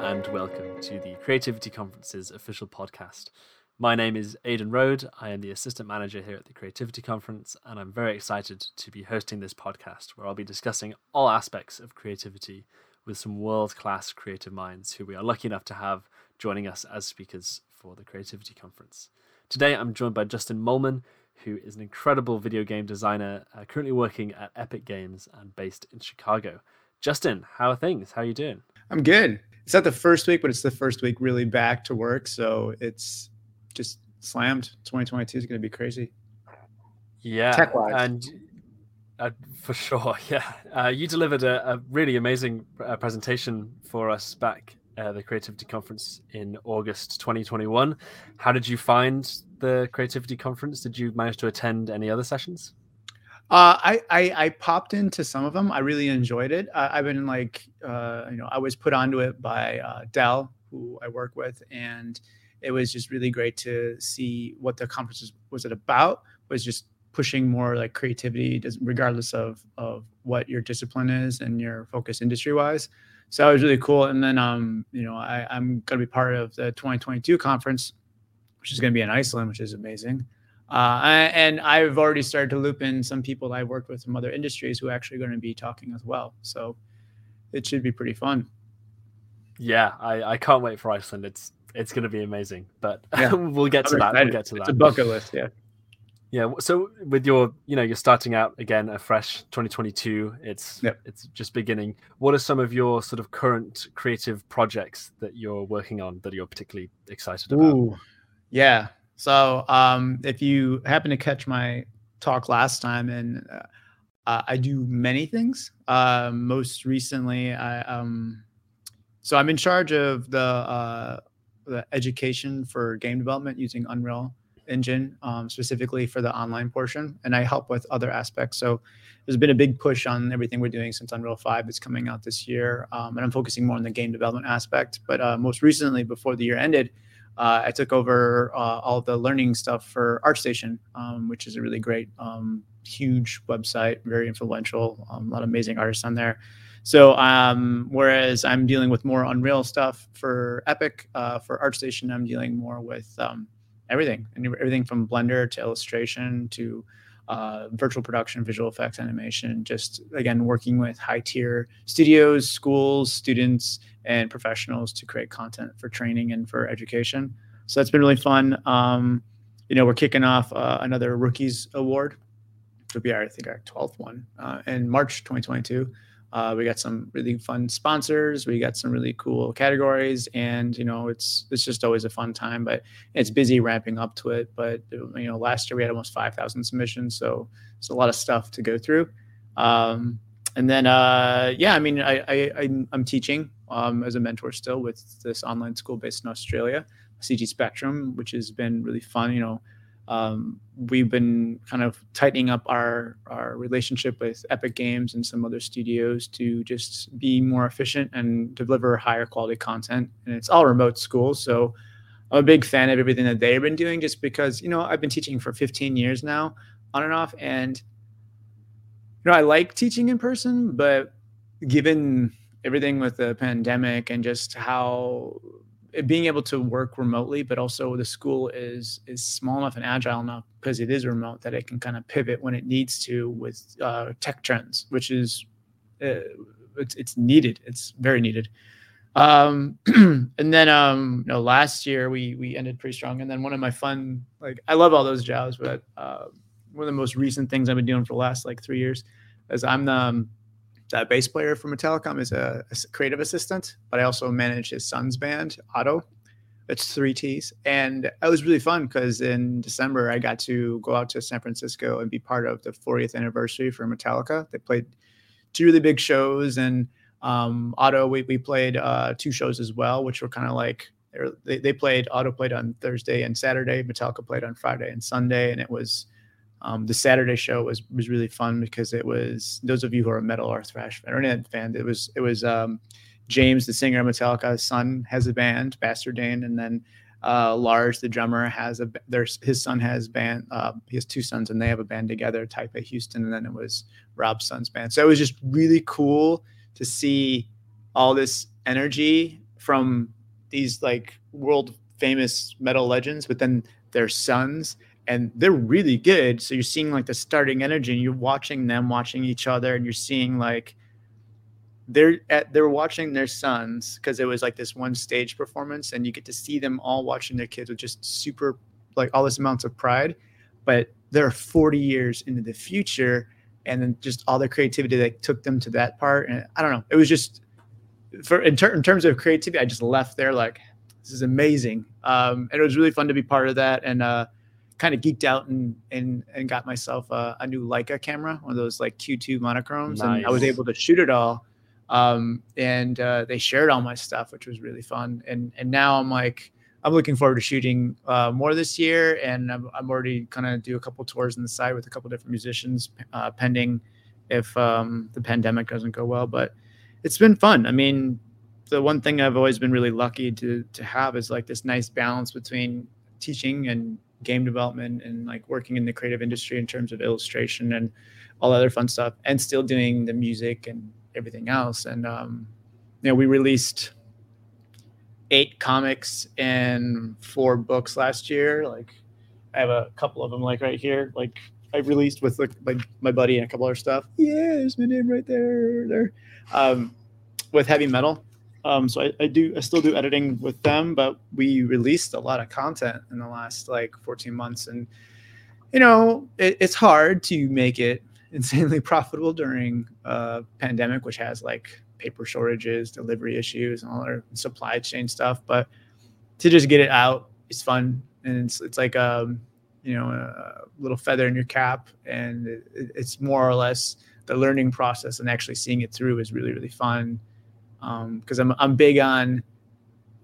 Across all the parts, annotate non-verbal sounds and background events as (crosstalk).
And welcome to the Creativity Conference's official podcast. My name is Aidan Rhode. I am the assistant manager here at the Creativity Conference, and I'm very excited to be hosting this podcast where I'll be discussing all aspects of creativity with some world class creative minds who we are lucky enough to have joining us as speakers for the Creativity Conference. Today, I'm joined by Justin Mohlman, who is an incredible video game designer uh, currently working at Epic Games and based in Chicago. Justin, how are things? How are you doing? I'm good. It's not the first week, but it's the first week really back to work. So it's just slammed. 2022 is going to be crazy. Yeah, Tech-wise. and uh, for sure, (laughs) yeah. Uh, you delivered a, a really amazing uh, presentation for us back at the Creativity Conference in August 2021. How did you find the Creativity Conference? Did you manage to attend any other sessions? Uh, I, I I popped into some of them. I really enjoyed it. I, I've been like, uh, you know, I was put onto it by uh, Dell, who I work with, and it was just really great to see what the conference was, was it about. Was just pushing more like creativity, regardless of of what your discipline is and your focus industry wise. So it was really cool. And then, um, you know, I, I'm going to be part of the 2022 conference, which is going to be in Iceland, which is amazing. Uh, and I've already started to loop in some people I've worked with from other industries who are actually going to be talking as well. So it should be pretty fun. Yeah, I, I can't wait for Iceland. It's it's going to be amazing, but (laughs) Yeah. we'll get to I'm that. We'll get to that. It's that. a bucket list. Yeah. Yeah. So with your, you know, you're starting out again a fresh 2022. It's Yep. it's just beginning. What are some of your sort of current creative projects that you're working on that you're particularly excited about? Ooh, yeah. So um, if you happen to catch my talk last time, and uh, uh, I do many things. Uh, most recently, I um, so I'm in charge of the uh, the education for game development using Unreal Engine, um, specifically for the online portion, and I help with other aspects. So there's been a big push on everything we're doing since Unreal 5 is coming out this year, um, and I'm focusing more on the game development aspect. But uh, most recently, before the year ended, uh, I took over uh, all the learning stuff for ArtStation, um, which is a really great, um, huge website, very influential, um, a lot of amazing artists on there. So, um, whereas I'm dealing with more Unreal stuff for Epic, uh, for ArtStation, I'm dealing more with um, everything, everything from Blender to illustration to uh, virtual production, visual effects, animation. Just again, working with high tier studios, schools, students, and professionals to create content for training and for education. So that's been really fun. Um, you know, we're kicking off uh, another Rookies Award, will be our, I think, our 12th one uh, in March 2022. Uh, we got some really fun sponsors. We got some really cool categories, and you know, it's it's just always a fun time. But it's busy ramping up to it. But you know, last year we had almost 5,000 submissions, so it's a lot of stuff to go through. Um, and then, uh, yeah, I mean, I, I I'm teaching um, as a mentor still with this online school based in Australia, CG Spectrum, which has been really fun. You know, um, we've been kind of tightening up our our relationship with Epic Games and some other studios to just be more efficient and deliver higher quality content. And it's all remote schools, so I'm a big fan of everything that they've been doing. Just because you know I've been teaching for 15 years now, on and off, and you know I like teaching in person, but given everything with the pandemic and just how being able to work remotely, but also the school is is small enough and agile enough because it is remote that it can kind of pivot when it needs to with uh, tech trends, which is uh, it's it's needed. It's very needed. Um, (clears throat) and then um, you know, last year we we ended pretty strong. And then one of my fun like I love all those jobs, but uh, one of the most recent things I've been doing for the last like three years is I'm the um, that bass player for Metallica is a, a creative assistant, but I also manage his son's band, Ottto. It's three T's. And it was really fun because in December, I got to go out to San Francisco and be part of the 40th anniversary for Metallica. They played two really big shows. And um, Ottto, we, we played uh, two shows as well, which were kind of like they, they played, Ottto played on Thursday and Saturday, Metallica played on Friday and Sunday. And it was, um, the Saturday show was was really fun because it was those of you who are a metal or thrash fan or fan. It was it was um, James, the singer of Metallica's son, has a band, Bastardane, and then uh, Lars, the drummer, has a there's his son has band. Uh, he has two sons, and they have a band together, Taipei Houston, and then it was Rob's son's band. So it was just really cool to see all this energy from these like world famous metal legends, but then their sons and they're really good. So you're seeing like the starting energy and you're watching them watching each other and you're seeing like they're at they're watching their sons because it was like this one stage performance and you get to see them all watching their kids with just super like all this amounts of pride. But they're 40 years into the future and then just all the creativity that took them to that part and i don't know. It was just for in, ter- in terms of creativity i just left there like this is amazing. Um, and it was really fun to be part of that and uh, kind of geeked out and and and got myself a, a, new leica camera one of those like q2 monochromes nice. and i was able to shoot it all um, and uh, they shared all my stuff, which was really fun. And and now I'm like, I'm looking forward to shooting uh, more this year, and I'm, I'm already kind of do a couple tours on the side with a couple different musicians, uh, pending if um, the pandemic doesn't go well. But it's been fun. I mean, the one thing I've always been really lucky to to have is like this nice balance between teaching and game development and like working in the creative industry in terms of illustration and all other fun stuff, and still doing the music and everything else. And um, you know, we released eight comics and four books last year. Like I have a couple of them like right here. Like I released with like my, my buddy and a couple other stuff. Yeah, there's my name right there. There. Um, with heavy metal. Um, so I, I do I still do editing with them, but we released a lot of content in the last like 14 months and you know it, it's hard to make it (laughs) insanely profitable during a pandemic, which has like paper shortages, delivery issues, and all our supply chain stuff. But to just get it out is fun, and it's it's like a um, you know a little feather in your cap, and it, it's more or less the learning process and actually seeing it through is really really fun. Because um, I'm I'm big on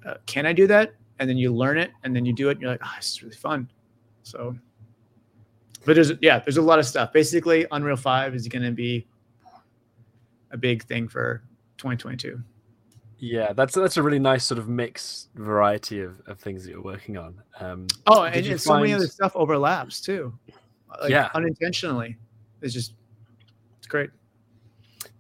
uh, can I do that, and then you learn it, and then you do it, and you're like, oh, this is really fun. So but there's yeah, there's a lot of stuff. Basically, Unreal Five is going to be a big thing for 2022. Yeah, that's that's a really nice sort of mix variety of, of things that you're working on. Um, oh, and, and find... so many other stuff overlaps too. Like yeah, unintentionally. It's just it's great.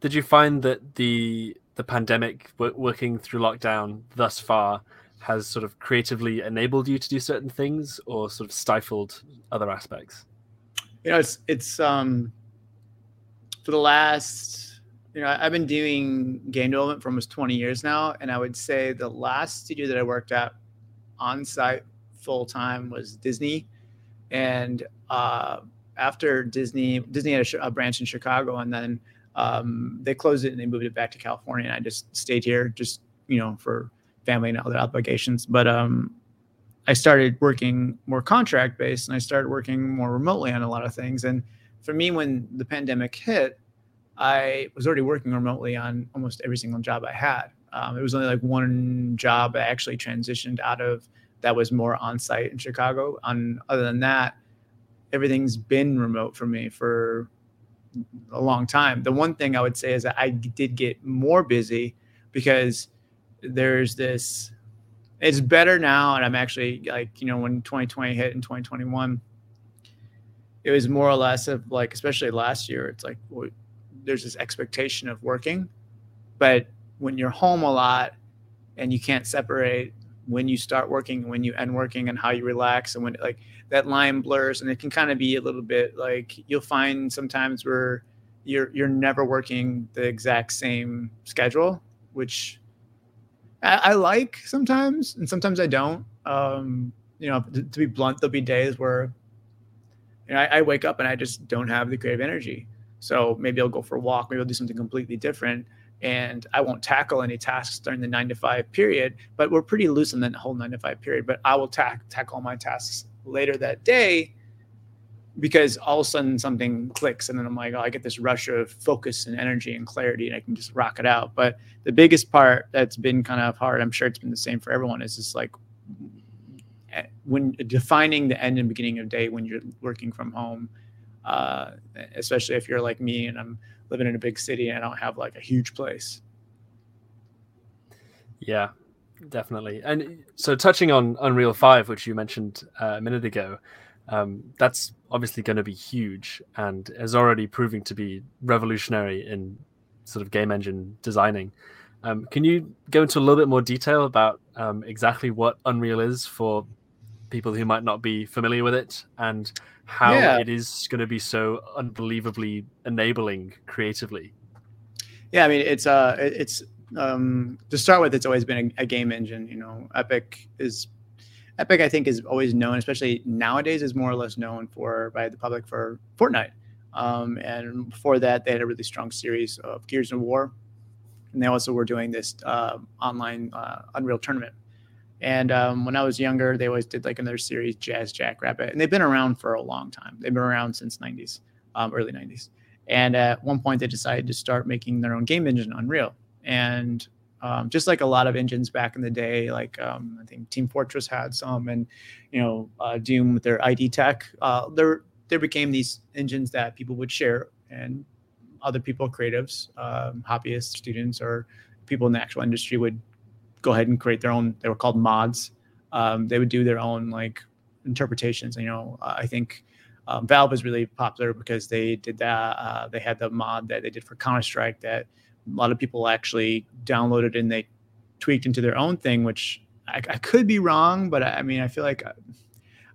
Did you find that the the pandemic working through lockdown thus far has sort of creatively enabled you to do certain things or sort of stifled other aspects? you know, it's it's um for the last you know I've been doing game development for almost 20 years now, and I would say the last studio that I worked at on site full time was Disney, and uh, after Disney, Disney had a, a, branch in Chicago, and then um, they closed it and they moved it back to California, and I just stayed here, just you know, for family and other obligations. But um, I started working more contract based and I started working more remotely on a lot of things. And for me, when the pandemic hit, I was already working remotely on almost every single job I had. Um, it was only like one job I actually transitioned out of that was more on site in Chicago. On other than that, everything's been remote for me for a long time. The one thing I would say is that I did get more busy because there's this it's better now and i'm actually like you know when 2020 hit in 2021 it was more or less of like especially last year it's like well, there's this expectation of working but when you're home a lot and you can't separate when you start working when you end working and how you relax and when like that line blurs and it can kind of be a little bit like you'll find sometimes where you're you're never working the exact same schedule which I, I like sometimes, and sometimes I don't. Um, you know, to, to, be blunt, there'll be days where you know I, I wake up and I just don't have the creative energy. So maybe I'll go for a walk. Maybe I'll do something completely different and I won't tackle any tasks during the nine to five period. But we're pretty loose in that whole nine to five period. But I will tack tackle all my tasks later that day because all of a sudden something clicks and then I'm like, oh, I get this rush of focus and energy and clarity and I can just rock it out. But the biggest part that's been kind of hard, I'm sure it's been the same for everyone, is just like eh, when defining the end and beginning of day when you're working from home, uh, especially if you're like me and I'm living in a big city and I don't have like a huge place. Yeah, definitely. And so touching on Unreal 5, which you mentioned uh, a minute ago, um, that's obviously going to be huge and is already proving to be revolutionary in sort of game engine designing. Um, can you go into a little bit more detail about um, exactly what Unreal is for people who might not be familiar with it and how yeah. it is going to be so unbelievably enabling creatively? Yeah, I mean, it's uh, it's um, to start with, it's always been a, a game engine. You know, Epic is Epic, I think, is always known, especially nowadays, is more or less known for by the public for Fortnite. Um, and before that, they had a really strong series of Gears of War, and they also were doing this uh, online uh, Unreal tournament. And um, when I was younger, they always did like another series, Jazz Jackrabbit, and they've been around for a long time. They've been around since '90s, um, early '90s. And at one point, they decided to start making their own game engine, Unreal. And um, just like a lot of engines back in the day, like um, I think Team Fortress had some, and you know uh, Doom with their ID Tech, uh, there there became these engines that people would share, and other people, creatives, um, hobbyists, students, or people in the actual industry would go ahead and create their own. They were called mods. Um, they would do their own like interpretations. You know, uh, I think um, Valve is really popular because they did that. Uh, they had the mod that they did for Counter Strike that a lot of people actually downloaded and they tweaked into their own thing, which I, I could be wrong, but I, I mean, I feel like uh,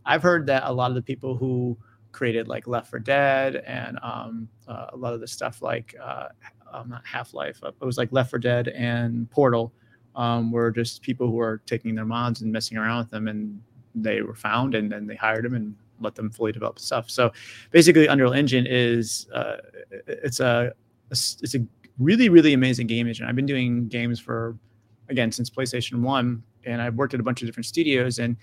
I've heard that a lot of the people who created like Left 4 Dead and um, uh, a lot of the stuff like uh, um, not Half Life, uh, it was like Left 4 Dead and Portal um, were just people who are taking their mods and messing around with them, and they were found, and then they hired them and let them fully develop stuff. So basically, Unreal Engine is uh, it's a it's a really really amazing game engine. I've been doing games for again since PlayStation One, and I've worked at a bunch of different studios and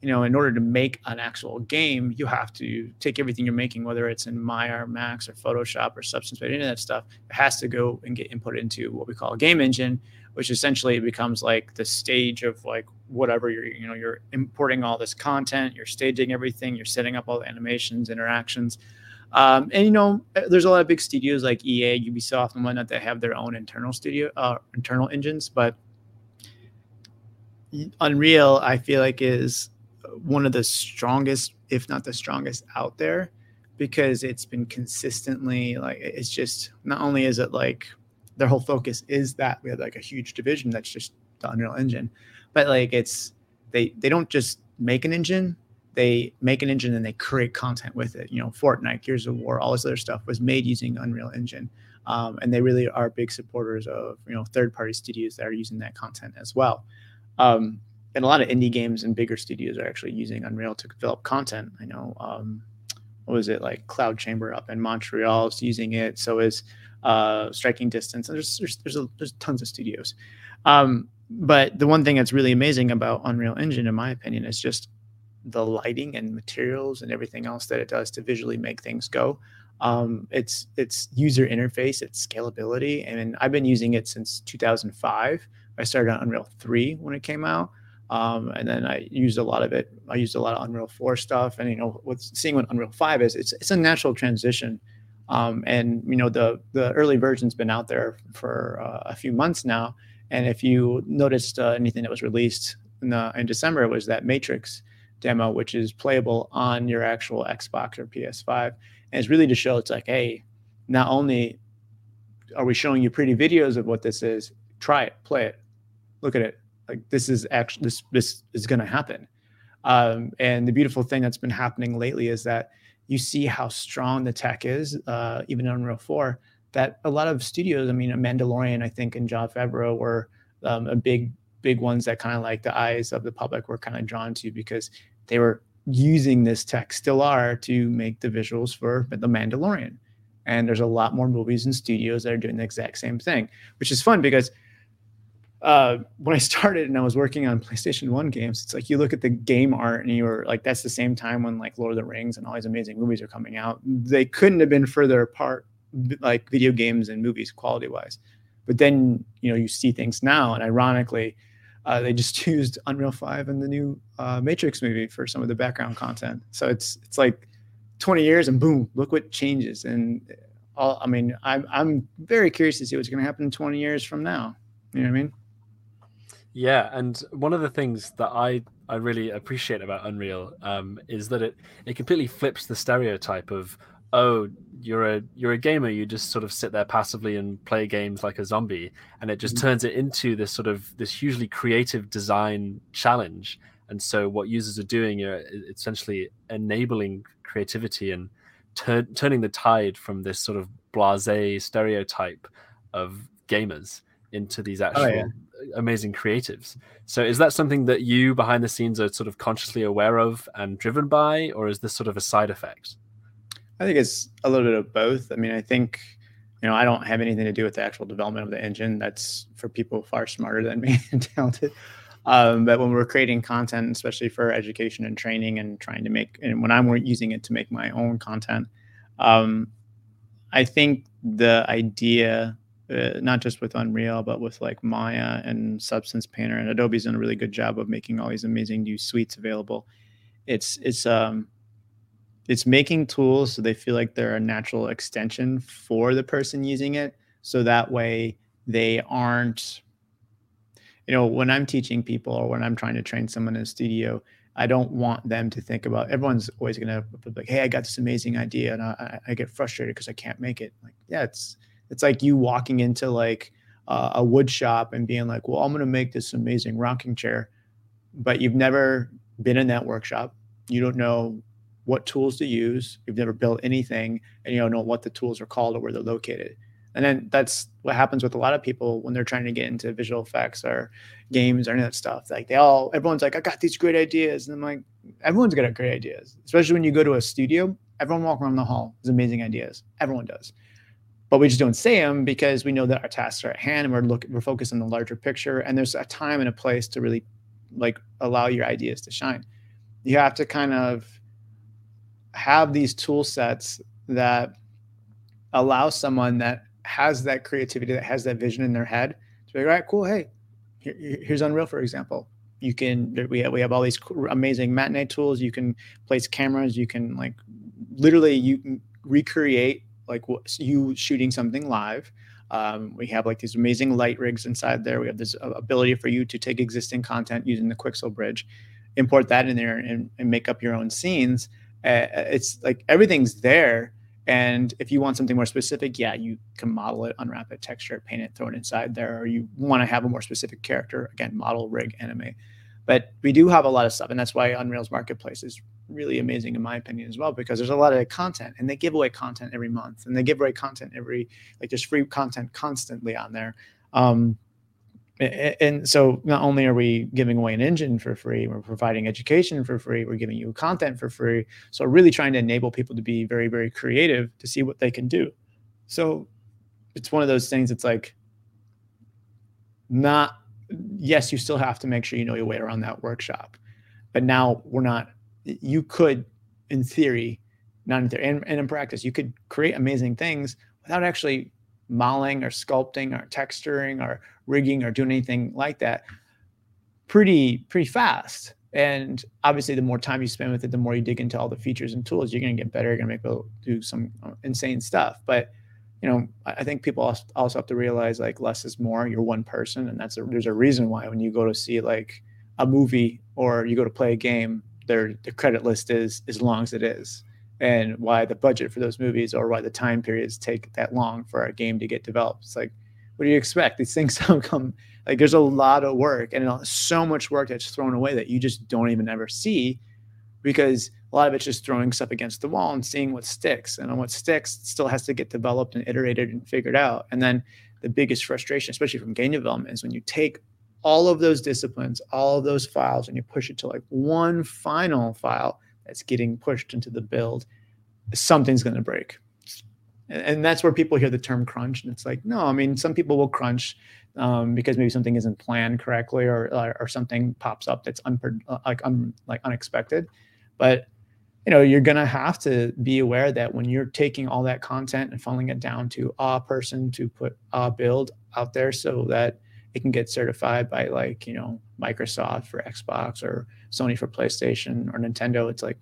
you know, in order to make an actual game, you have to take everything you're making, whether it's in Maya or Max or Photoshop or Substance Paint, any of that stuff, it has to go and get input into what we call a game engine, which essentially becomes like the stage of like whatever you're, you know, you're importing all this content, you're staging everything, you're setting up all the animations, interactions. Um, and you know, there's a lot of big studios like EA, Ubisoft, and whatnot that have their own internal studio, uh, internal engines, but Unreal, I feel like is one of the strongest, if not the strongest, out there because it's been consistently like it's just not only is it like their whole focus is that we have like a huge division that's just the Unreal Engine, but like it's they they don't just make an engine, they make an engine and they create content with it. You know, Fortnite, Gears of War, all this other stuff was made using Unreal Engine, um, and they really are big supporters of you know third party studios that are using that content as well. Um, and a lot of indie games and bigger studios are actually using Unreal to develop content. I know, um, what was it like Cloud Chamber up in Montreal is using it. So is uh, Striking Distance. And there's there's there's, a, there's tons of studios. Um, but the one thing that's really amazing about Unreal Engine, in my opinion, is just the lighting and materials and everything else that it does to visually make things go. Um, it's it's user interface, it's scalability, and I've been using it since 2005. I started on Unreal 3 when it came out. Um, and then I used a lot of it. I used a lot of Unreal 4 stuff, and you know, with seeing what Unreal 5 is, it's it's a natural transition. Um, and you know, the the early version's been out there for uh, a few months now. And if you noticed uh, anything that was released in, the, in December, it was that Matrix demo, which is playable on your actual Xbox or PS5. And it's really to show it's like, hey, not only are we showing you pretty videos of what this is, try it, play it, look at it, like this is actually this this is going to happen um, and the beautiful thing that's been happening lately is that you see how strong the tech is uh, even in unreal 4 that a lot of studios i mean a mandalorian i think and jon favreau were um, a big big ones that kind of like the eyes of the public were kind of drawn to because they were using this tech still are to make the visuals for the mandalorian. And there's a lot more movies and studios that are doing the exact same thing which is fun because uh, when I (laughs) started and I was working on PlayStation One games, it's like you look at the game art and you were like, that's the same time when like Lord of the Rings and all these amazing movies are coming out. They couldn't have been further apart, like video games and movies quality wise. But then you know you see things now, and ironically, uh, they just (laughs) used Unreal Five in the new uh, Matrix movie for some of the background content. So it's it's like 20 years and boom, look what changes. And all, I mean, I'm I'm very curious to see what's going to happen 20 years from now. You know what I mean? Yeah, and one of the things that I I really appreciate about Unreal um, is that it it completely flips the stereotype of oh, you're a you're a gamer. You just sort of sit there passively and play games like a zombie, and it just mm-hmm. turns it into this sort of this hugely creative design challenge. And so, what users are doing are essentially enabling creativity and tur- turning the tide from this sort of blasé stereotype of gamers into these actual oh, yeah. Amazing creatives. So is that something that you behind the scenes are sort of consciously aware of and driven by, or is this sort of a side effect? I think it's a little bit of both. I mean, I think you know I don't have anything to do with the actual development of the engine. That's for people far smarter than me (laughs) and talented. Um, but when we're creating content, especially for education and training, and trying to make, and when I'm using it to make my own content, um, I think the idea uh, not just with Unreal, but with like Maya and Substance Painter. And Adobe's done a really good job of making all these amazing new suites available. It's it's um it's making tools so they feel like they're a natural extension for the person using it. So that way they aren't, you know, when I'm teaching people or when I'm trying to train someone in a studio, I don't want them to think about everyone's always gonna be like, hey, I got this amazing idea and I, I get frustrated because I can't make it. Like, yeah, it's it's like you walking into like uh, a wood shop and being like, well, I'm going to make this amazing rocking chair, but you've never been in that workshop. You don't know what tools to use. You've never built anything and you don't know what the tools are called or where they're located. And then that's what happens with a lot of people when they're trying to get into visual effects or games or any of that stuff. Like they all, everyone's like, I got these great ideas. And I'm like, everyone's got great ideas, especially when you go to a studio. Everyone walking around the hall has amazing ideas. Everyone does but we just don't say them because we know that our tasks are at hand and we're looking we're focused on the larger picture. And there's a time and a place to really like allow your ideas to shine. You have to kind of have these tool sets that allow someone that has that creativity that has that vision in their head to be like all right cool hey here, here's unreal for example. You can we have, we have all these amazing matinee tools. You can place cameras. You can like literally you can recreate like you shooting something live. Um, we have like these amazing light rigs inside there. We have this uh, ability for you to take existing content using the Quixel bridge, import that in there, and, and make up your own scenes. Uh, it's like everything's there. And if you want something more specific, yeah, you can model it, unwrap it, texture it, paint it, throw it inside there. Or you want to have a more specific character, again, model, rig, animate. But we do have a lot of stuff, and that's why Unreal's marketplace is really amazing in my opinion as well because there's a lot of content and they give away content every month and they give away content every like there's free content constantly on there. Um, and so not only are we giving away an engine for free we're providing education for free we're giving you content for free so really trying to enable people to be very very creative to see what they can do. So it's one of those things it's like not yes you still have to make sure you know your way around that workshop. But now we're not you could, in theory, not in theory, and, and in practice, you could create amazing things without actually modeling or sculpting or texturing or rigging or doing anything like that pretty pretty fast. And obviously the more time you spend with it the more you dig into all the features and tools you're going to get better you're going to make to do some uh, insane stuff. But you know i think people also have to realize like less is more you're one person and that's a, there's a reason why when you go to see like a movie or you go to play a game their the credit list is as long as it is and why the budget for those movies or why the time periods take that long for a game to get developed. It's like, what do you expect? These things (laughs) don't come like there's a lot of work and so much work that's thrown away that you just don't even ever see because a lot of it's just throwing stuff against the wall and seeing what sticks. And on what sticks still has to get developed and iterated and figured out. And then the biggest frustration, especially from game development, is when you take all of those disciplines, all of those files, and you push it to like one final file that's getting pushed into the build, something's going to break. And, that's where people hear the term crunch. And it's like, no, I mean, some people will crunch um, because maybe something isn't planned correctly or, or, or something pops up that's unpre- uh, like, un- like unexpected. But you know you're going to have to be aware that when you're taking all that content and funneling it down to a person to put a build out there so that it can get certified by like you know Microsoft for Xbox or Sony for PlayStation or Nintendo. It's like,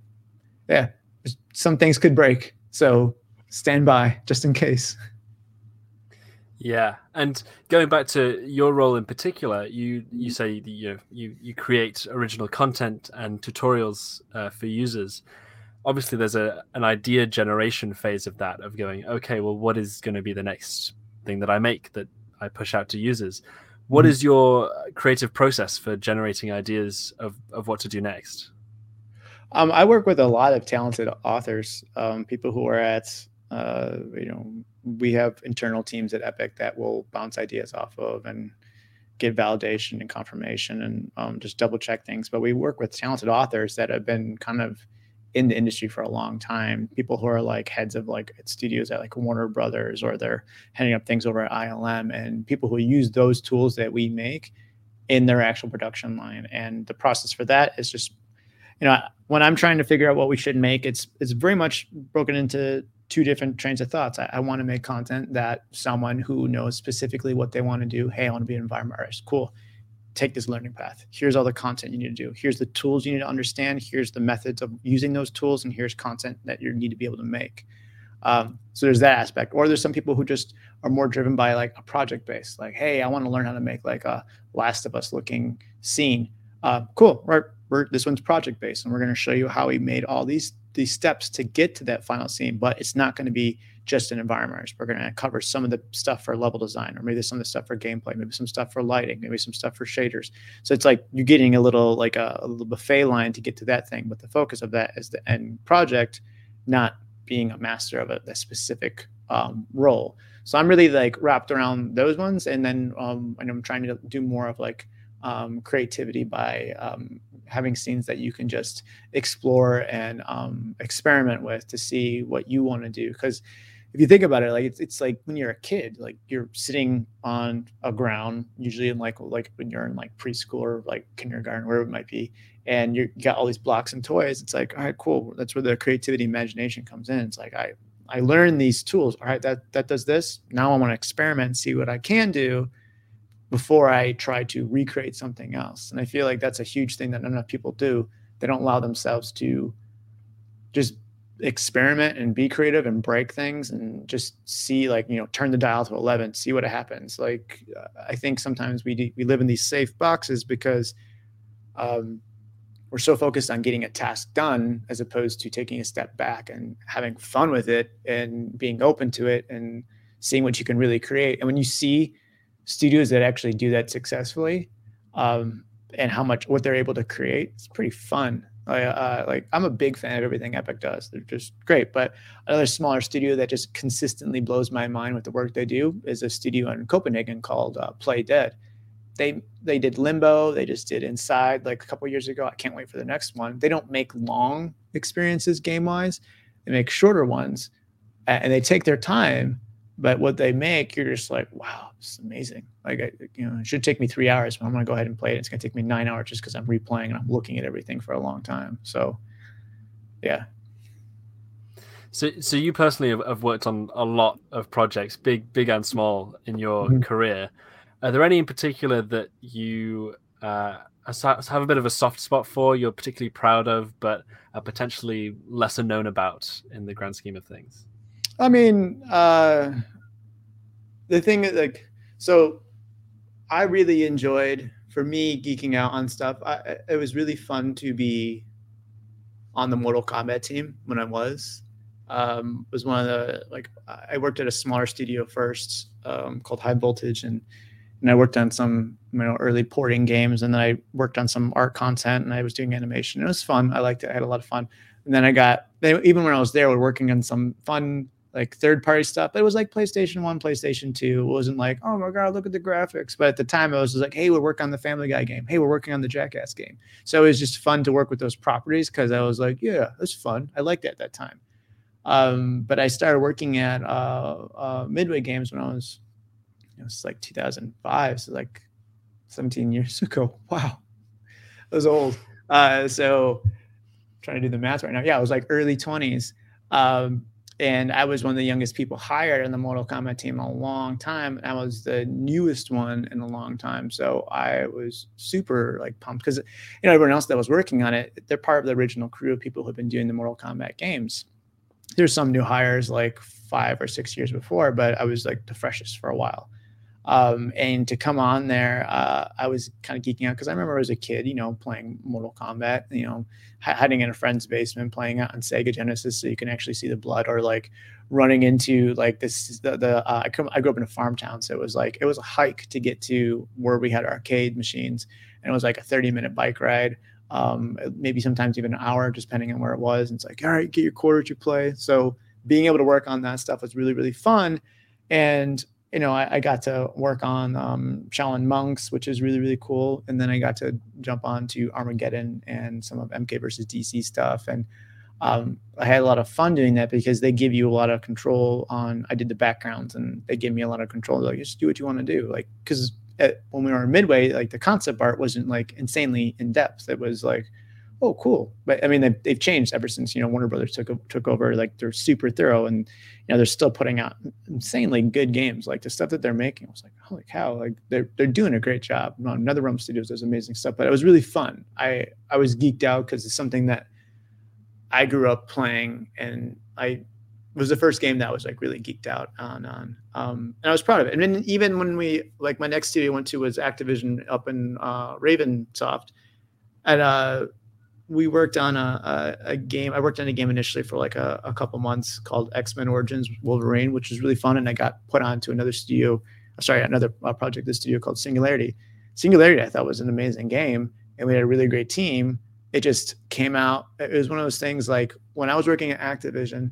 yeah, some things could break, so stand by just in case. (laughs) Yeah, and going back to your role in particular, you you say you you you create original content and tutorials uh, for users. obviously there's a an idea generation phase of that of going, okay, well, what is going to be the next thing that I make that I push out to users? What mm-hmm. is your creative process for generating ideas of, of what to do next? Um, I work with a lot of talented authors, um, people who are at, uh, you know, we have internal teams at Epic that will bounce ideas off of and get validation and confirmation and um, just double check things. But we work with talented authors that have been kind of in the industry for a long time. People who are like heads of like studios at like Warner Brothers or they're heading up things over at ILM and people who use those tools that we make in their actual production line. And the process for that is just, you know, when I'm trying to figure out what we should make, it's it's very much broken into two different trains of thoughts. I, I want to make content that someone who knows specifically what they want to do. Hey, I want to be an environment artist. Cool take this learning path. Here's all the content you need to do. Here's the tools you need to understand. Here's the methods of using those tools, and here's content that you need to be able to make. Um, so there's that aspect. Or there's some people who just are more driven by like a project base. Like, hey, I want to learn how to make like a Last of Us looking scene. Uh, cool. Right. We're, this one's project based, and we're going to show you how we made all these these steps to get to that final scene. But it's not going to be just an environment. We're going to cover some of the stuff for level design, or maybe some of the stuff for gameplay, maybe some stuff for lighting, maybe some stuff for shaders. So it's like you're getting a little like a, a little buffet line to get to that thing, but the focus of that is the end project, not being a master of a, a specific um, role. So I'm really like wrapped around those ones, and then um, and I'm trying to do more of like um, creativity by um, having scenes that you can just explore and um, experiment with to see what you want to do because if you think about it, like it's, it's like when you're a kid, like you're sitting on a ground, usually in like like when you're in like preschool or like kindergarten, wherever it might be, and you got all these blocks and toys. It's like, all right, cool. That's where the creativity, imagination comes in. It's like I I learned these tools. All right, that that does this. Now I want to experiment see what I can do before I try to recreate something else. And I feel like that's a huge thing that not enough people do. They don't allow themselves to just experiment and be creative and break things and just see like you know turn the dial to 11 see what happens like i think sometimes we we live in these safe boxes because um, we're so focused on getting a task done as opposed to taking a step back and having fun with it and being open to it and seeing what you can really create and when you see studios that actually do that successfully um, and how much what they're able to create it's pretty fun I, uh, like I'm a big fan of everything Epic does. They're just great. But another smaller studio that just consistently blows my mind with the work they do is a studio in Copenhagen called uh, Playdead. They they did Limbo. They just did Inside like a couple years ago. I can't wait for the next one. They don't make long experiences game wise. They make shorter ones, and they take their time but what they make, you're just like, wow, this is amazing. Like, I, you know, it should take me three hours, but I'm going to go ahead and play it. It's going to take me nine hours just because I'm replaying and I'm looking at everything for a long time. So, yeah. So, so you personally have, have worked on a lot of projects, big, big and small, in your mm-hmm. career. Are there any in particular that you uh, have a bit of a soft spot for? You're particularly proud of, but are potentially lesser known about in the grand scheme of things? I mean, uh, the thing is like, so I really enjoyed for me geeking out on stuff. I, it was really fun to be on the Mortal Kombat team when I was. Um, was one of the like I worked at a smaller studio first um, called High Voltage, and and I worked on some you know early porting games, and then I worked on some art content, and I was doing animation. It was fun. I liked it. I had a lot of fun. And then I got even when I was there, we are working on some fun like third party stuff. But it was like PlayStation One, PlayStation Two. It wasn't like, oh my god, look at the graphics. But at the time, it was like, hey, we're working on the Family Guy game. Hey, we're working on the Jackass game. So it was just fun to work with those properties because I was like, yeah, that's fun. I liked it at that time. Um, but I started working at uh, uh, Midway Games when I was, it was like 2005, so like 17 years (laughs) ago. Wow, I was old. Uh, so trying to do the math right now. Yeah, I was like early 20s. Um, and I was one of the youngest people hired on the Mortal Kombat team a long time. I was the newest one in a long time, so I was super like pumped because you know everyone else that was working on it, they're part of the original crew of people who've been doing the Mortal Kombat games. There's some new hires like five or six years before, but I was like the freshest for a while. Um, and to come on there, uh, I was kind of geeking out because I remember as a kid, you know, playing Mortal Kombat, you know, hiding in a friend's basement, playing on Sega Genesis, so you can actually see the blood, or like running into like this. The, the uh, I, come, I grew up in a farm town, so it was like it was a hike to get to where we had arcade machines, and it was like a 30 minute bike ride. Um, maybe sometimes even an hour, depending on where it was. And it's like, all right, get your quarter to play. So being able to work on that stuff was really, really fun. And you know, I, I, got to work on um, Shaolin Monks, which is really, really cool. And then I got to jump on to Armageddon and some of MK versus DC stuff. And um, I had a lot of fun doing that because they give you a lot of control on, I did the backgrounds and they gave me a lot of control. They're like, just do what you want to do. Like, cause when we were in midway, like the concept art wasn't like insanely in depth. It was like, oh, cool. But I mean, they've, they've changed ever since, you know, Warner Brothers took, took over, like they're super thorough and, you know, they're still putting out insanely good games. Like the stuff that they're making, I was like, holy cow, like they're, they're doing a great job. NetherRealm Studios does amazing stuff, but it was really fun. I, I was geeked out because it's something that I grew up playing and I was the first game that I was like really geeked out on, on, um, and I was proud of it. And then even when we, like my next studio I went to was Activision up in uh, Ravensoft and, uh, we worked on a, a, a, game. I worked on a game initially for like a, a couple months called X Men Origins Wolverine, which was really fun. And I got put on to another studio, sorry, another uh, project, this studio called Singularity. Singularity, I thought was an amazing game, and we had a really great team. It just came out. It was one of those things like when I was working at Activision,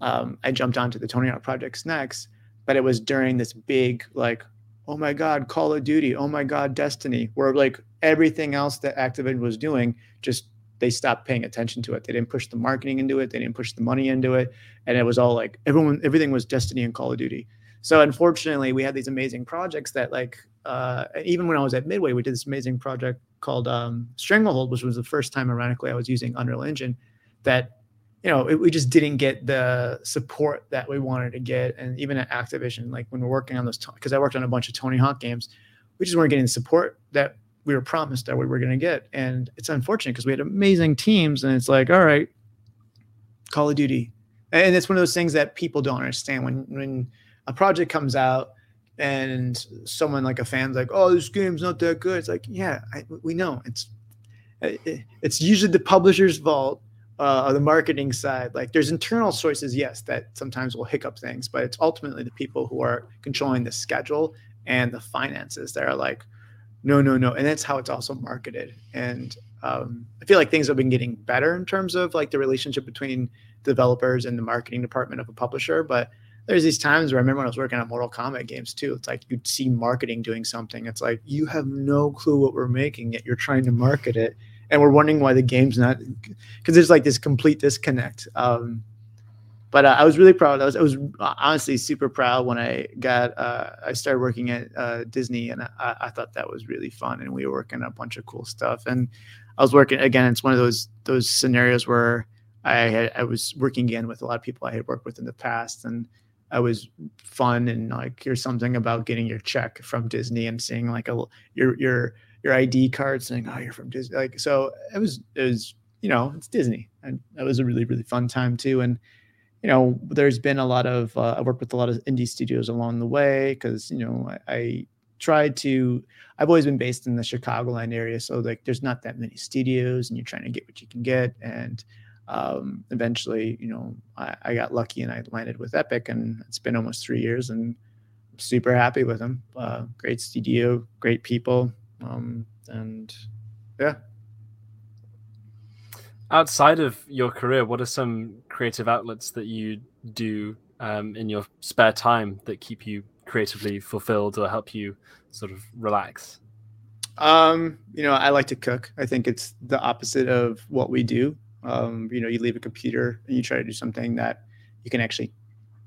um, I jumped onto the Tony Hawk projects next, but it was during this big like, oh my God, Call of Duty, oh my God, Destiny, where like everything else that Activision was doing just they stopped paying attention to it. They didn't push the marketing into it. They didn't push the money into it. And it was all like everyone, everything was Destiny and Call of Duty. So unfortunately, we had these amazing projects that like uh, even when I was at Midway, we did this amazing project called um, Stranglehold, which was the first time, ironically, I was using Unreal Engine. That you know, it, we just didn't get the support that we wanted to get, and even at Activision, like when we're working on those, because I worked on a bunch of Tony Hawk games, we just weren't getting the support that we were promised that we were going to get. And it's unfortunate because we had amazing teams, and it's like, all right, Call of Duty, and it's one of those things that people don't understand when when a project comes out and someone like a fan's like, oh, this game's not that good. It's like, yeah, I, we know it's it's usually the publisher's fault uh, or the marketing side. Like there's internal sources, yes, that sometimes will hiccup things, but it's ultimately the people who are controlling the schedule and the finances that are like, no, no, no. And that's how it's also marketed. And um, I feel like things have been getting better in terms of like the relationship between developers and the marketing department of a publisher. But there's these times where I remember when I was working on Mortal Kombat games too. It's like you'd see marketing doing something. It's like you have no clue what we're making, yet you're trying to market it, and we're wondering why the game's not because there's like this complete disconnect. Um, but uh, I was really proud. I was, I was honestly super proud when I got uh, I started working at uh, Disney, and I, I, thought that was really fun. And we were working on a bunch of cool stuff. And I was working again. It's one of those those scenarios where I had, I was working again with a lot of people I had worked with in the past, and I was fun. And like here's something about getting your check from Disney and seeing like a your your your ID card saying oh you're from Disney. Like so it was it was you know it's Disney, and that was a really really fun time too. And you know, there's been a lot of uh, I worked with a lot of indie studios along the way because you know I, I tried to. I've always been based in the Chicagoland area, so like there's not that many studios, and you're trying to get what you can get. And um, eventually, you know, I, I got lucky and I landed with Epic, and it's been almost three years, and I'm super happy with them. Uh, great studio, great people, um, and yeah, outside of your career, what are some creative outlets that you do um, in your spare time that keep you creatively fulfilled or help you sort of relax? Um, you know, I like to cook. I think it's the opposite of what we do. Um, you know, you leave a computer and you try to do something that you can actually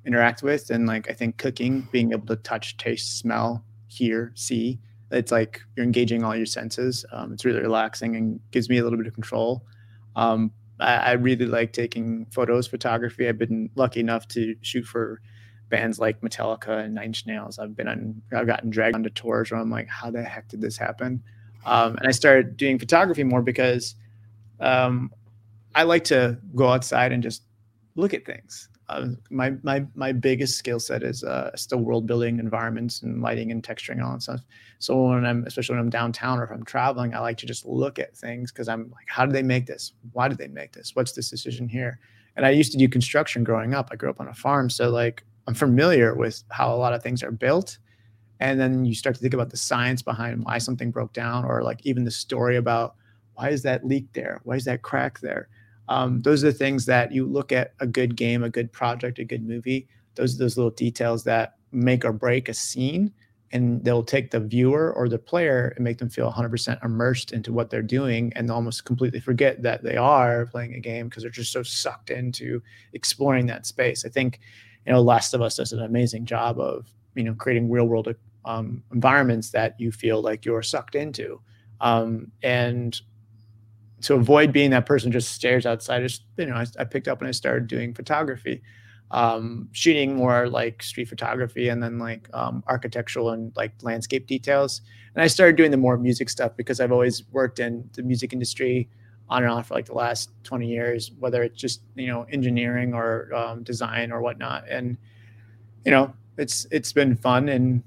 interact with. And like, I think cooking, being able to touch, taste, smell, hear, see, it's like you're engaging all your senses. Um, it's really relaxing and gives me a little bit of control. Um, I, I, really like taking photos, photography. I've been lucky enough to shoot for bands like Metallica and Nine Inch Nails. I've been on, I've gotten dragged onto tours where I'm like, how the heck did this happen? Um, and I started doing photography more because um, I like to go outside and just look at things. Uh, my my my biggest skill set is uh, still world building environments and lighting and texturing and all that stuff. So when I'm especially when I'm downtown or if I'm traveling, I like to just look at things because I'm like, how did they make this? Why did they make this? What's this decision here? And I used to do construction growing up. I grew up on a farm, so like I'm familiar with how a lot of things are built. And then you start to think about the science behind why something broke down, or like even the story about why is that leak there? Why is that crack there? Um, those are the things that you look at a good game, a good project, a good movie. Those are those little details that make or break a scene, and they'll take the viewer or the player and make them feel 100% immersed into what they're doing, and almost completely forget that they are playing a game because they're just so sucked into exploring that space. I think, you know, Last of Us does an amazing job of you know creating real world um, environments that you feel like you're sucked into, um, and to avoid being that person just stares outside. Just you know, I, I picked up and I started doing photography, um, shooting more like street photography and then like um, architectural and like landscape details. And I started doing the more music stuff because I've always worked in the music industry on and off for like the last 20 years, whether it's just you know engineering or um, design or whatnot. And you know, it's it's been fun and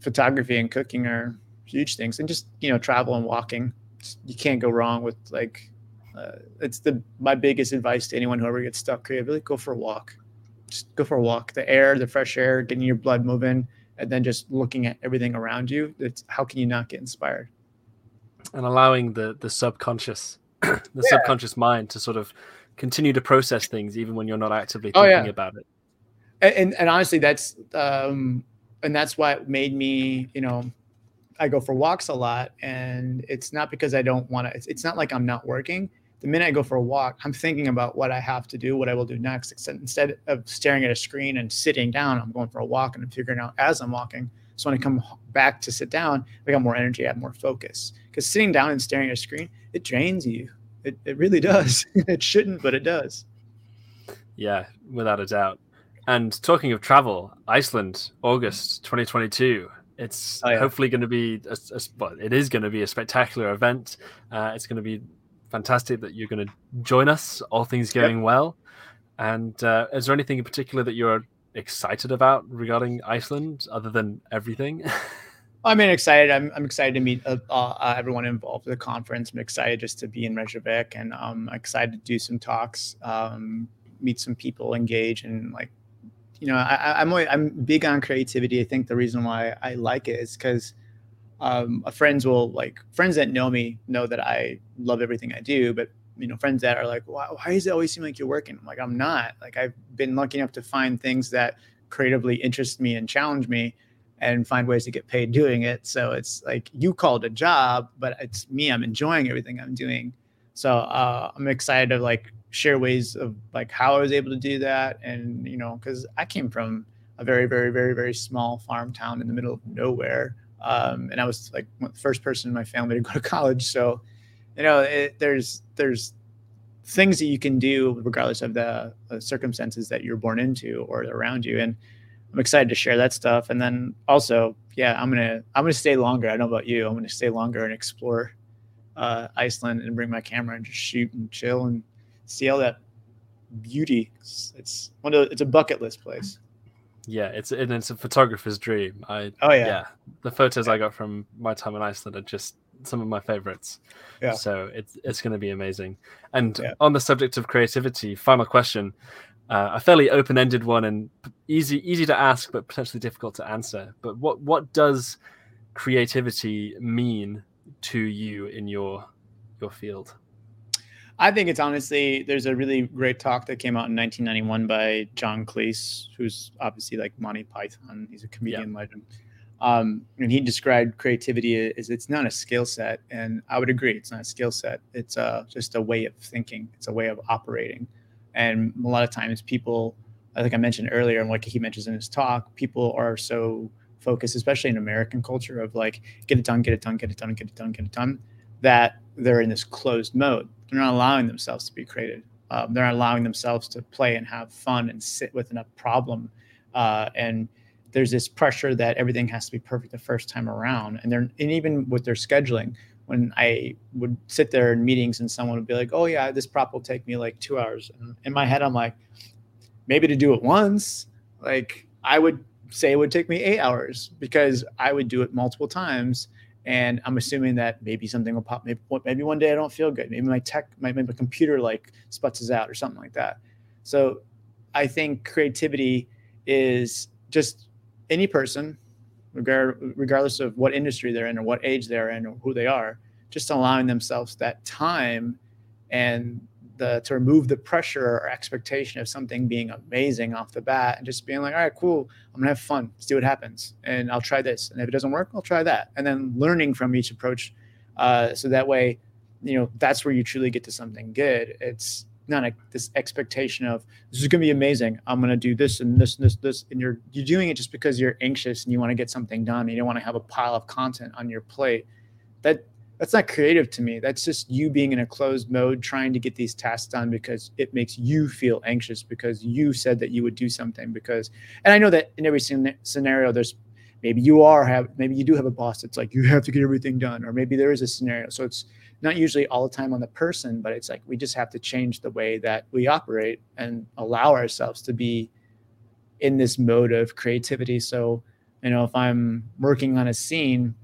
photography and cooking are huge things, and just you know travel and walking you can't go wrong with like uh, it's the my biggest advice to anyone who ever gets stuck creatively go for a walk just go for a walk the air the fresh air getting your blood moving and then just looking at everything around you it's how can you not get inspired and allowing the the subconscious (clears throat) the yeah. subconscious mind to sort of continue to process things even when you're not actively thinking oh, yeah. about it and, and, and honestly that's um and that's what made me you know I go for walks a lot, and it's not because I don't want to. It's, it's not like I'm not working. The minute I go for a walk, I'm thinking about what I have to do, what I will do next. Instead of staring at a screen and sitting down, I'm going for a walk and I'm figuring out as I'm walking. So when I come back to sit down, I got more energy, I have more focus. Because sitting down and staring at a screen, it drains you. It, it really (laughs) does. it shouldn't, but it does. Yeah, without a doubt. And talking of travel, Iceland, August 2022. It's oh, yeah. hopefully going to be, a, a, well, it is going to be a spectacular event. Uh, it's going to be fantastic that you're going to join us, all things going yep. well. And uh, is there anything in particular that you're excited about regarding Iceland other than everything? (laughs) I mean, excited. I'm, I'm excited to meet uh, uh, everyone involved with the conference. I'm excited just to be in Reykjavik and um, I'm excited to do some talks, um, meet some people, engage, and like you know, I, am I'm, I'm big on creativity. I think the reason why I like it is because um, friends will like friends that know me know that I love everything I do, but you know, friends that are like, why, why does it always seem like you're working? I'm like, I'm not. Like, I've been lucky enough to find things that creatively interest me and challenge me and find ways to get paid doing it. So it's like you called a job, but it's me. I'm enjoying everything I'm doing. So uh, I'm excited to like share ways of like how I was able to do that. And, you know, because I came from a very, very, very, very small farm town in the middle of nowhere. Um, and I was like the first person in my family to go to (laughs) college. So, you know, it, there's, there's things that you can do regardless of the, the circumstances that you're born into or around you. And I'm excited to share that stuff. And then also, yeah, I'm gonna I'm gonna stay longer. I don't know about you. I'm gonna stay longer and explore uh, Iceland and bring my camera and just shoot and chill and see all that beauty. It's, it's one of it's a bucket list place. Yeah, it's and it's a photographer's dream. I oh yeah, yeah. The photos yeah. I got from my time in Iceland are just some of my favorites. Yeah. So it's it's going to be amazing. And yeah. on the subject of creativity, final question, uh, a fairly open-ended one and easy easy to ask but potentially difficult to answer. But what what does creativity mean to you in your your field? I think it's honestly there's a really great talk that came out in 1991 by John Cleese, who's obviously like Monty Python. He's a comedian yeah. legend. Um, and he described creativity as it's not a skill set, and I would agree, it's not a skill set. It's uh, just a way of thinking. It's a way of operating. And a lot of times, people, I think I mentioned earlier, and like he mentions in his talk, people are so focused, especially in American culture, of like get it done, get it done, get it done, get it done, get it done, that they're in this closed mode they're not allowing themselves to be creative. Um, they're not allowing themselves to play and have fun and sit with a problem. Uh, and there's this pressure that everything has to be perfect the first time around. And they're and even with their scheduling, when I would sit there in meetings and someone would be like, "Oh yeah, this prop will take me like two hours," and in my head I'm like, maybe to do it once, like I would say it would take me eight hours because I would do it multiple times. And I'm assuming that maybe something will pop. Maybe, maybe one day I don't feel good. Maybe my tech, my, my computer like sputzes out or something like that. So I think creativity is just any person, regard, regardless of what industry they're in or what age they're in or who they are, just allowing themselves that time and the to remove the pressure or expectation of something being amazing off the bat and just being like, all right, cool, I'm gonna have fun, see what happens, and I'll try this, and if it doesn't work, I'll try that, and then learning from each approach, uh, so that way, you know, that's where you truly get to something good. It's not a, this expectation of this is gonna be amazing. I'm gonna do this and this and this this, and you're you're doing it just because you're anxious and you want to get something done. And you don't want to have a pile of content on your plate. That that's not creative to me. That's just you being in a closed mode, trying to get these tasks done because it makes you feel anxious because you said that you would do something. Because, and I know that in every scenario, there's maybe you are have maybe you do have a boss that's like you have to get everything done, or maybe there is a scenario. So it's not usually all the time on the person, but it's like we just have to change the way that we operate and allow ourselves to be in this mode of creativity. So, you know, if I'm working on a scene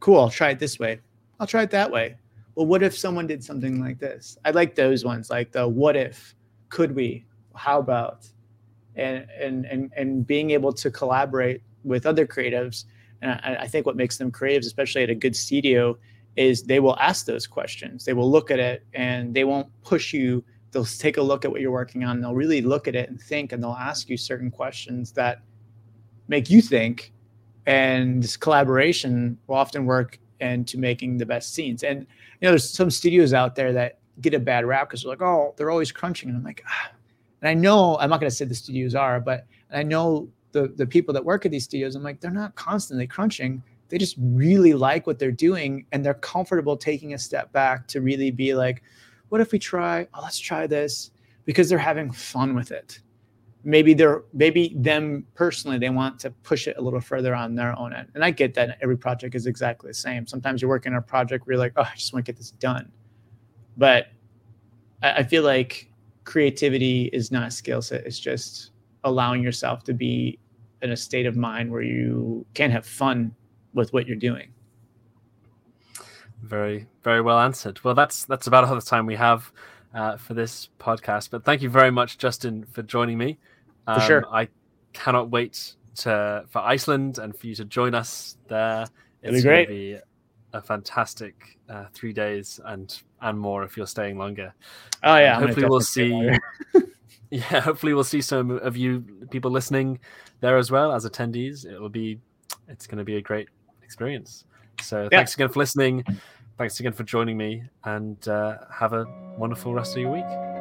cool, I'll try it this way. I'll try it that way. Well, what if someone did something like this? I like those ones, like the what if, could we, how about, and and and and being able to collaborate with other creatives. And I, I think what makes them creatives, especially at a good studio, is they will ask those questions. They will look at it and they won't push you. They'll take a look at what you're working on. They'll really look at it and think, and they'll ask you certain questions that make you think and collaboration will often work into making the best scenes. And you know, there's some studios out there that get a bad rap because they're like, oh, they're always crunching, and I'm like, ah. and I know I'm not going to say the studios are, but I know the the people that work at these studios. I'm like, they're not constantly crunching. They just really like what they're doing, and they're comfortable taking a step back to really be like, what if we try? Oh, let's try this because they're having fun with it maybe they're maybe them personally they want to push it a little further on their own end. And i get that every project is exactly the same. Sometimes you're working on a project where you're like oh i just want to get this done. But I, feel like creativity is not a skill set. It's just allowing yourself to be in a state of mind where you can have fun with what you're doing. Very very well answered. Well that's that's about all the time we have uh, for this podcast. But thank you very much justin for joining me um, for sure. I cannot wait to for Iceland and for you to join us there. It's be great. Be a fantastic uh, three days and and more if you're staying longer. Oh yeah. hopefully we'll see. (laughs) yeah, hopefully we'll see some of you people listening there as well as attendees. It'll be it's going to be a great experience. So yeah. thanks again for listening. Thanks again for joining me, and uh, have a wonderful rest of your week.